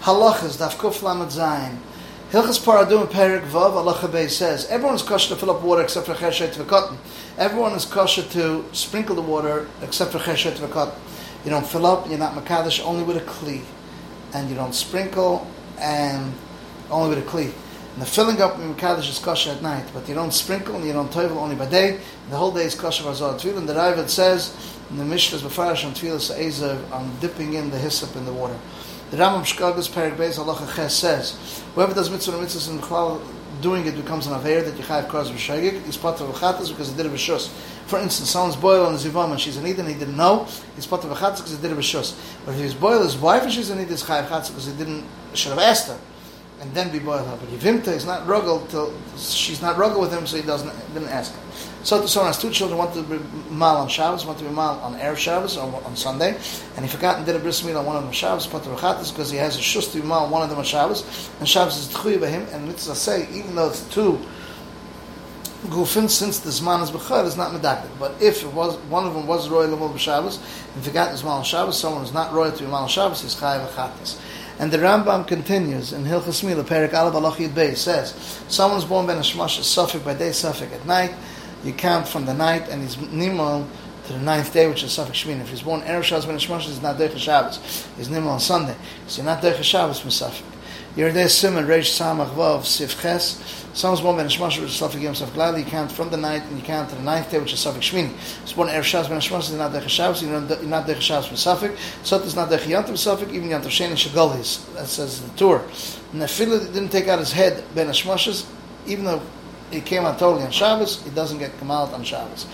Halachas, Daf Kuf Lamed Zayin. Hilchas Paradum Perik Vav Halacha Beis says everyone is kosher to fill up water except for Cheshet V'Katan. Everyone is kosher to sprinkle the water except for Cheshet V'Katan. You don't fill up, you're not Makadish, only with a Kli. And you don't sprinkle, and only with a Kli. And the filling up in is kosher at night, but you don't sprinkle and you don't toivel only by day. And the whole day is kosher Vazor Tefillah. The Ravid says in the Mishnah's Befarash on Tefillah Sa'ezav, I'm dipping in the hyssop in the water. The Rambam Shkagas Perik Beis Halacha Ches says, whoever does mitzvah and mitzvahs and Chlal doing it becomes an aver that you have cause b'shagig. He's part of v'chatas because he did it b'shus. For instance, someone's boiled on zivam and she's an eden, he didn't know. He's part of v'chatas because he did it b'shus. But if he's boiled his wife and she's an eden, he's chayav chatas because he didn't should have asked her and then be boiled her. But Yivimta is not ruggle till she's not ruggle with him, so he doesn't didn't ask her. So someone has two children, want to be mal on Shabbos, want to be mal on Erev Shabbos or on Sunday, and he forgot and did a bris milah on one of them on Shabbos, the because he has a shus to be mal on one of them on Shabbos, and Shabbos is tchuy by him, and mitzvah say, even though it's two gufin, since the zman is b'chad, is not medakdik. But if it was one of them was royal level b'Shabbos, and forgot his mal on Shabbos, someone is not royal to be mal on Shabbos, he's chayav v'chatas. And the Rambam continues in Hilchas Mila, Perik Alav Alach Yud says, someone's born ben Hashmash Safek by day, Safek at night, you count from the night and he's nimal to the ninth day, which is Safek Shemini. If he's born Erev Shabbos ben Hashmash, he's not Derech Shabbos. He's nimal on Sunday. So you're not Derech Shabbos from. You're there Simon, Reish Samach Vav, Sif Ches, Someone's born ben Hashmash, which is Safek Yom Safek Gladly, you count from the night and you count to the ninth day, which is Safek Shmini. It's born Erev Shabbos ben Hashmash, is not Derech Shabbos, you're not Derech Shabbos from Safek. So it's not Derech Yantav Safek, even Yantav Shen and Shagolis. That says the tour. And Philip didn't take out his head ben Hashmash's, even though he came out totally on Shabbos, he doesn't get Kamalat on Shabbos.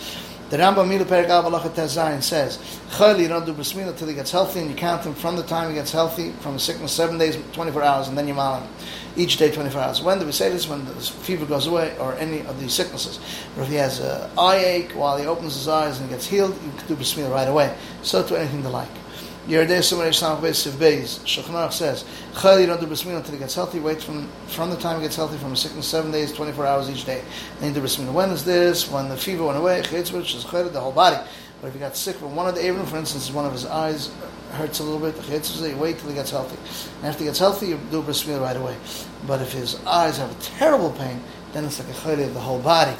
The Rambam Milu Perik Tezayin says, Chayli, you don't do bris until he gets healthy, and you count him from the time he gets healthy, from the sickness, seven days, 24 hours, and then you mal him. Each day, 24 hours. When do we say this? When the fever goes away, or any of these sicknesses. Or if he has an eye ache while he opens his eyes and gets healed, you can do bris right away. So to anything to like. Yerdei Sumer Yishamach Beis Beis. Shulchan says, Chayil, you don't do bris until he gets healthy. Wait from, from the time he gets healthy, from a sickness, seven days, 24 hours each day. Then you do bris When is this? When the fever went away, Chayitz, which is Chayil, the whole body. But if he got sick from one of the Avon, for instance, one of his eyes hurts a little bit, Chayitz, you wait till he gets healthy. And after he gets healthy, you do bris right away. But if his eyes have a terrible pain, then it's like a Chayil of the whole body.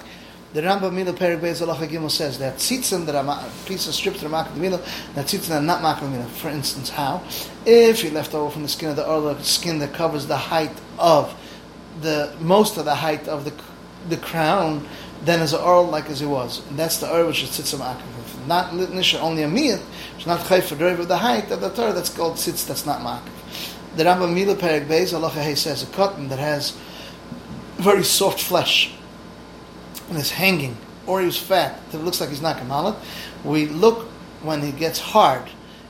The Rambam Mila Perik Beis Alacha Gimel says that tzitzim that are piece of strip that are makal Mila, that tzitzim that are not makal Mila. For instance, how? If you left over from the skin of the the skin that covers the height of the most of the height of the the crown, then as an oil like as it was. And that's the oil which is tzitzim makal. Not nisha only a miyat, it's not chayf of the height of the Torah. That's called tzitz. That's not makal. The Rambam Mila Perik Beis Alacha says a cotton that has very soft flesh and is hanging, or he was fat, that it looks like he's not Gemalit, we look when he gets hard.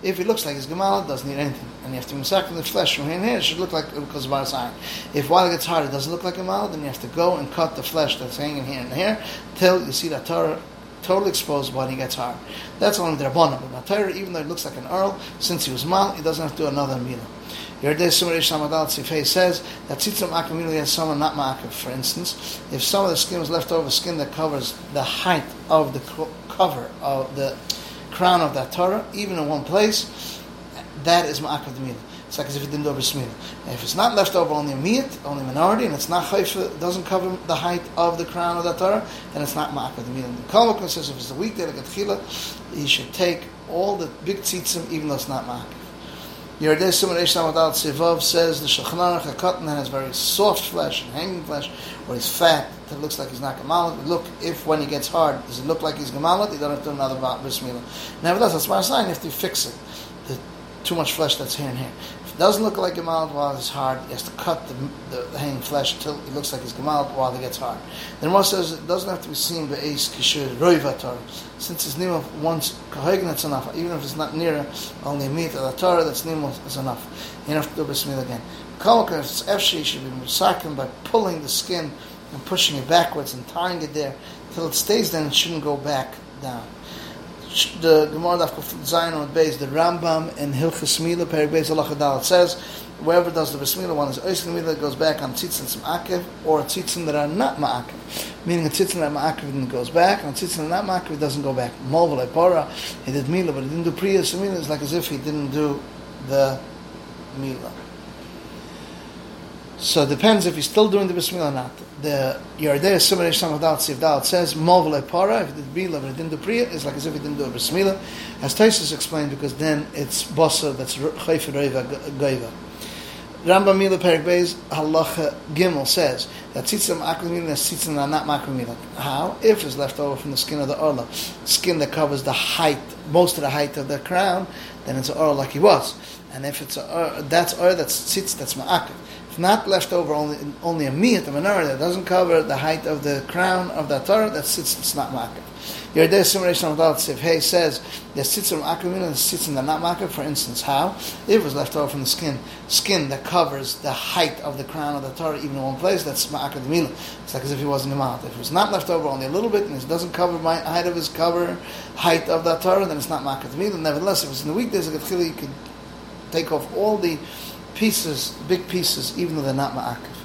If he looks like he's Gemalit, doesn't need anything. And you have to massacre the flesh from here and here, it should look like because of our iron. If while it gets hard it doesn't look like Gemalit, then you have to go and cut the flesh that's hanging here and here till you see that Torah totally exposed when he gets hard. That's only the Rabbanah. But Torah, even though it looks like an Earl, since he was Mal, he doesn't have to do another Milah. Yerdei Sumarish Samadal Tzifei says that Tzitzim Akim has someone not Ma'akiv. For instance, if some of the skin was left over, skin that covers the height of the cover of the crown of that Torah, even in one place, that is Ma'akiv the. It's like as if it didn't do a. If it's not left over only a miyat, only a minority, and it's not chayfa, doesn't cover the height of the crown of that Torah, then it's not ma'akad the miyat. The Kalmakon says if it's a weekday like a tchila, he should take all the big tzitzim even though it's not ma'akad. Yerdei Simon Eish Tzivov says the a cotton has very soft flesh and hanging flesh, or he's fat, that looks like he's not Gemalit. Look, if when he gets hard, does it look like he's Gemalit? You don't have to do another Bris Milah. Nevertheless, that's my sign, you have to fix it. The too much flesh that's here and here. Doesn't look like Gemalit while it's hard, he has to cut the, the, the hanging flesh until it looks like it's Gemalit while it gets hard. Then Moshe says it doesn't have to be seen by Eis Kishur Roivatar. Since it's Nima once Kahegin, that's enough. Even if it's not near only meat or the Torah, that's Nima is enough. You don't have to do bris milah again. Kalka, if it's Efshi, should be Musakin by pulling the skin and pushing it backwards and tying it there till it stays there and it shouldn't go back down the Gemara Daf Zayin on base, the Rambam in Hilchas Mila Perik Beis Alachadal. Says whoever does the bris milah one is Oisin Mila goes back on tzitzin some akev or tzitzin that are not ma'akev. Meaning a tzitzin that ma'akev then goes back, and a tzitzin that not ma'akev doesn't go back. Molvel Para, he did Mila, but he didn't do Priya Mila. It's like as if he didn't do the Mila. So it depends if he's still doing the bris milah or not. The Yardei Simon Ishtam Dalit Sif Dalit says, Movle Para, if it did Bila, but it didn't do Priya, it's like as if he didn't do a bris milah. As Taisus explained, because then it's Bosa, that's Chayfa Reiva Gaiva. Rambam Mila Perik Halacha Gimel says that tzitzim aklamila is tzitzim are not maklamila. How? If it's left over from the skin of the orla, skin that covers the height, most of the height of the crown, then it's an orla like he was. And if it's a, that's or that's tzitz, that's ma'akiv not left over only only a miyat, a minority that doesn't cover the height of the crown of the Torah, that sits, it's not makif. Yerdei Dalit Sif Hey says the sitzim akavin and the sitzim that not makif. For instance, how if it was left over from the skin, skin that covers the height of the crown of the Torah, even in one place, that's ma'akav mila. It's like as if he wasn't mouth. If it was not left over only a little bit, and it doesn't cover my height of his cover, height of the Torah, then it's not ma'akav mila. Nevertheless, if it's in the weekdays, you could take off all the pieces, big pieces, even though they're not ma'akif.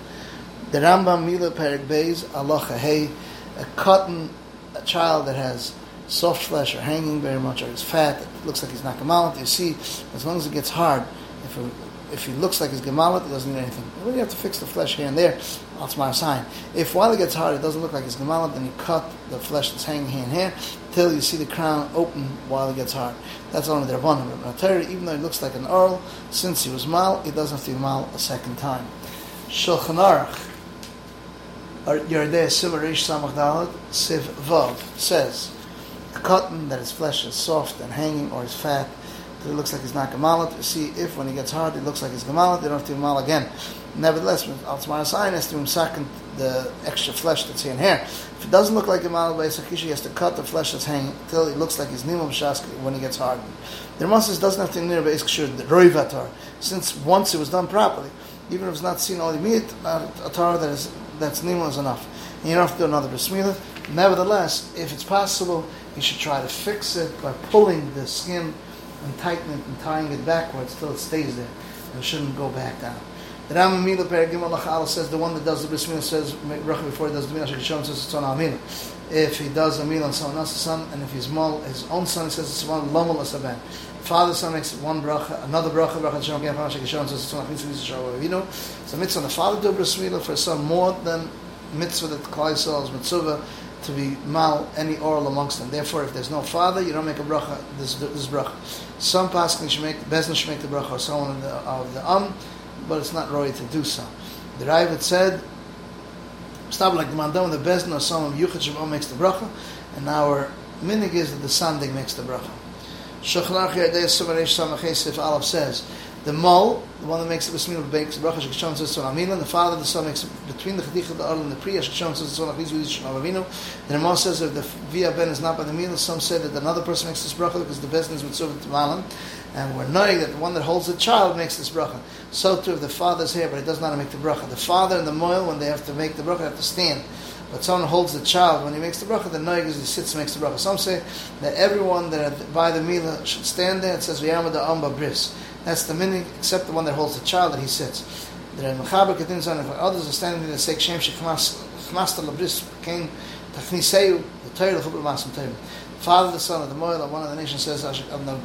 The Rambam Mila Perik Beis Alocha Hey, a cotton, a child that has soft flesh or hanging very much, or is fat, it looks like he's not gemalit. You see, as long as it gets hard, if it, if he looks like he's gemalit, it doesn't need anything. You really have to fix the flesh here and there. That's my sign. If while it gets hard, it doesn't look like he's gemalit, then you cut the flesh that's hanging here and here till you see the crown open while it gets hard. That's only the Rabbanim. But even though it looks like an Earl, since he was Mal, he doesn't have to be Mal a second time. Shulchan Aruch, Yerdei Simarish Samach Dalet, Siv Vav, says, a cotton that his flesh is soft and hanging or is fat, it looks like he's not Gemalit. You see, if when he gets hard, it looks like he's Gemalit, they don't have to be Mal again. Nevertheless, Altzmar Sayin has to second the extra flesh that's here and here. If it doesn't look like a Mal Beisakishi, he has to cut the flesh that's hanging until it looks like he's Nimam Shask when he gets hardened. The Ramas doesn't have to near Beisakishur, the Roivatar, since once it was done properly, even if it's not seen all meat, uh, a Torah that is, that's Nimam is enough. And you don't have to do another bris milah. Nevertheless, if it's possible, you should try to fix it by pulling the skin and tightening it and tying it backwards till it stays there. And it shouldn't go back down. The Ram Mila Peragim says the one that does the bris milah says bracha before he does the Shekishon says it's on Amina. If he does a meal on someone else's son, and if he's mal his own son, he says it's one Lamal Asaban. Father's son makes one bracha, another bracha, bracha Shem Gam Shekishon says it's on Mitzvah So mitzvah on the father do bris milah for his son more than mitzvah that Klai is mitzvah to be mal any oral amongst them. Therefore, if there's no father, you don't make a bracha. This, this bracha. Some paskin should make bezin should make the bracha, or someone of the, of the um but it's not right to do so. The Ravid said, stop like the mandam the bezin or someone yuchad shemon makes the bracha, and our minig is that the sandek makes the bracha. Shochnach Yadei Sumaresh Samachesif Aleph says, the mol, the one that makes the bris milah the bracha Shekshon says to Amina, the father, the son makes between the Chadicha, the Arl, and the Priya Shekshon says to Achizu Yishon Avinu. The Ramah says if the Via Ben is not by the Mila, some say that another person makes this bracha because the business would serve to Malam. And we're knowing that the one that holds the child makes this bracha. So too if the father's here, but he does not make the bracha. The father and the moil, when they have to make the bracha, have to stand. But someone holds the child when he makes the bracha, the noig is he sits and makes the bracha. Some say that everyone that by the mila should stand there. It says v'yamad amba bris. That's the meaning, except the one that holds the child that he sits. The mechaber continues on. If others are standing there, they say shem shechmas to labris came tachniseu the Torah l'chubel masim Torah. Father, the son of the moil, one of the nations says on the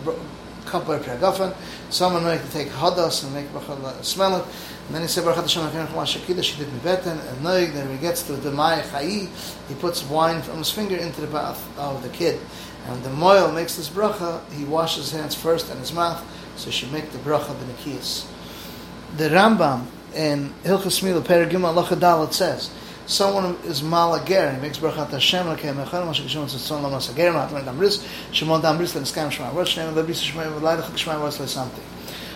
couple of Someone like to take hadas and make bracha smell it. And then he said, Baruch Hashem, Hashem, Hashem, Shakida, she did mibeten, and noig, then he gets to the Chai, he puts wine from his finger into the bath of the kid. And the moil makes this bracha, he washes his hands first and his mouth, so she make the bracha b'nikiyas. The Rambam in Hilchas Mila, Perigim Allah Dalet says, someone is malager, he makes bracha Hashem, like him, echad, Moshe Kishon, so son lamas ager, mahatman damris, Shimon damris, then skam shema, what shneim, lebis shema, chak shema, like something.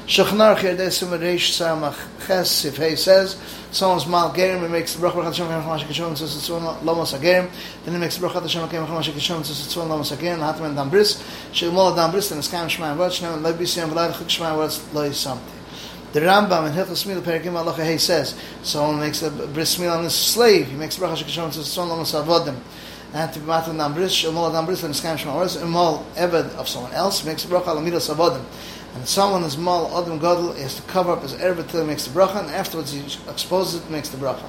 Shachnar Chirdesim Reish Samach Ches, if he says, someone's mal gerim, he makes the bracha Hashem Kem Chamash Kishon, says it's one lomos agerim, then he makes the bracha Hashem Kem Chamash Kishon, says it's one lomos agerim, hatman dam bris, shemol dam bris, then it's kam shema, what shneim, lebis yam, v'layda chak shema, what's loy something. The Rambam in Hilchas Mil Perikim Allah Hey says someone makes a bris meal on his slave. He makes bracha shekishon says son lamos avodim. And to be matan dam bris shemol dam bris and skam shema. Whereas imol eved of someone else makes bracha lamidas avodim. And someone is mal adam gadol he has to cover up his erva till he makes the bracha, and afterwards he exposes it makes the bracha.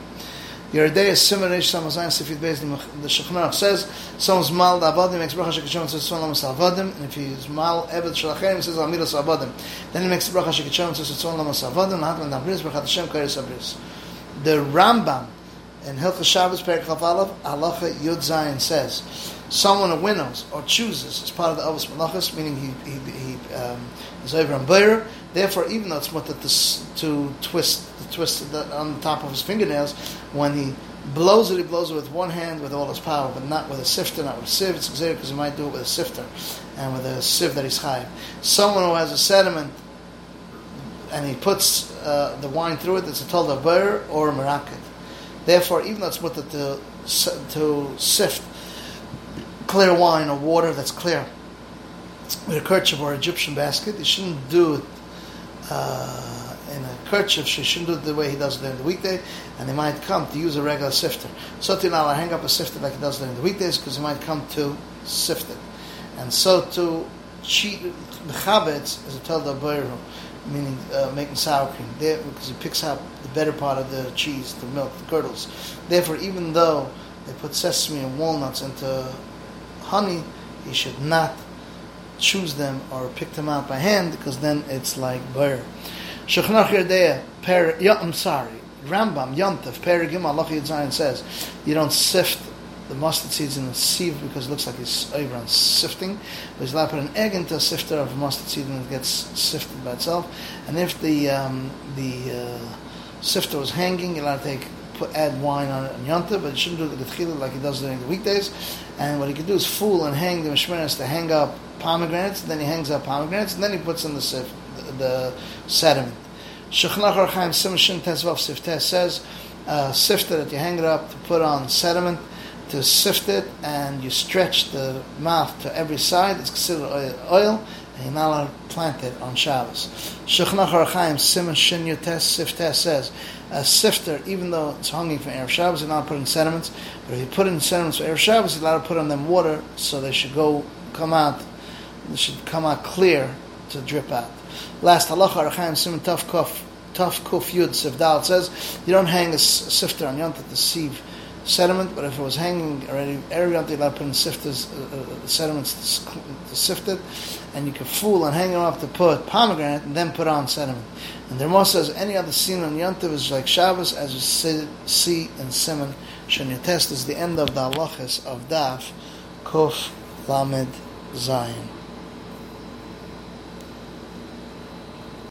Yeridei is similar to Samazayin Sifid Beis, the Shechnar says, someone's mal the avodim makes bracha shekachon, says son lamas avodim, and if he's mal eved shalachem, he says amiras avodim. Then he makes the bracha shekachon, says son lamas avodim, and hatman dabris, brachat Hashem kairis abris. The Rambam in Hilchah Shabbos Perik Chaf Halacha Yud Zayin says, someone who winnows or chooses as part of the Avos Malachas, meaning he, he, he um, is over on therefore even though it's to, to twist, to twist the, on the top of his fingernails, when he blows it, he blows it with one hand with all his power, but not with a sifter, not with a sieve. It's because he might do it with a sifter and with a sieve that he's high. Someone who has a sediment and he puts uh, the wine through it, it's a beir or a meraket. Therefore, even though it's mutter to, to sift clear wine or water that's clear with a kerchief or Egyptian basket, you shouldn't do it uh, in a kerchief. You shouldn't do it the way he does it during the weekday, and he might come to use a regular sifter. So to now I hang up a sifter like he does during the weekdays because he might come to sift it. And so to cheat the chabetz is a tel meaning uh, making sour cream, there, because he picks out the better part of the cheese, the milk, the curdles. Therefore, even though they put sesame and walnuts into honey, he should not choose them or pick them out by hand, because then it's like bear. Shechnach per, I'm sorry, Rambam, Yontif, Perigim, Allah Yitzayin says, you don't sift the mustard seeds in a sieve because it looks like it's over on sifting. But he's allowed to put an egg into a sifter of mustard seed and it gets sifted by itself. And if the um, the uh, sifter was hanging, you're allowed to take put add wine on it and yonta, but he shouldn't do it with like he does during the weekdays. And what he can do is fool and hang the mishmeres to hang up pomegranates, and then he hangs up pomegranates, and then he puts in the sift, the, the sediment. Shechnach Archaim Simshin Tezvav Siftes says, uh, sifter that you hang it up to put on sediment to sift it and you stretch the mouth to every side, it's considered oil, you're not allowed to plant it on Shabbos. Shechnach Arachaim Simon Shin Yotes Siftes says, a sifter, even though it's hanging for Erev Shabbos, you're not putting sediments, but if you put in sediments for Erev Shabbos, you're allowed to put on them water so they should go, come out, they should come out clear to drip out. Last halacha Arachaim Simon Taf Kuf, Taf Kuf Yud Sifdal says, you don't hang a sifter on Yontat to sieve sediment, but if it was hanging already, to put in sifters, uh, uh, sediments to, to, sift it, and you could fool and hang it off to put pomegranate and then put on sediment. And the Rama says any other scene on Yantiv is like Shabbos, as you see, see in Simon Shanyatest is the end of the halachas of Daf, Kof Lamed Zayin.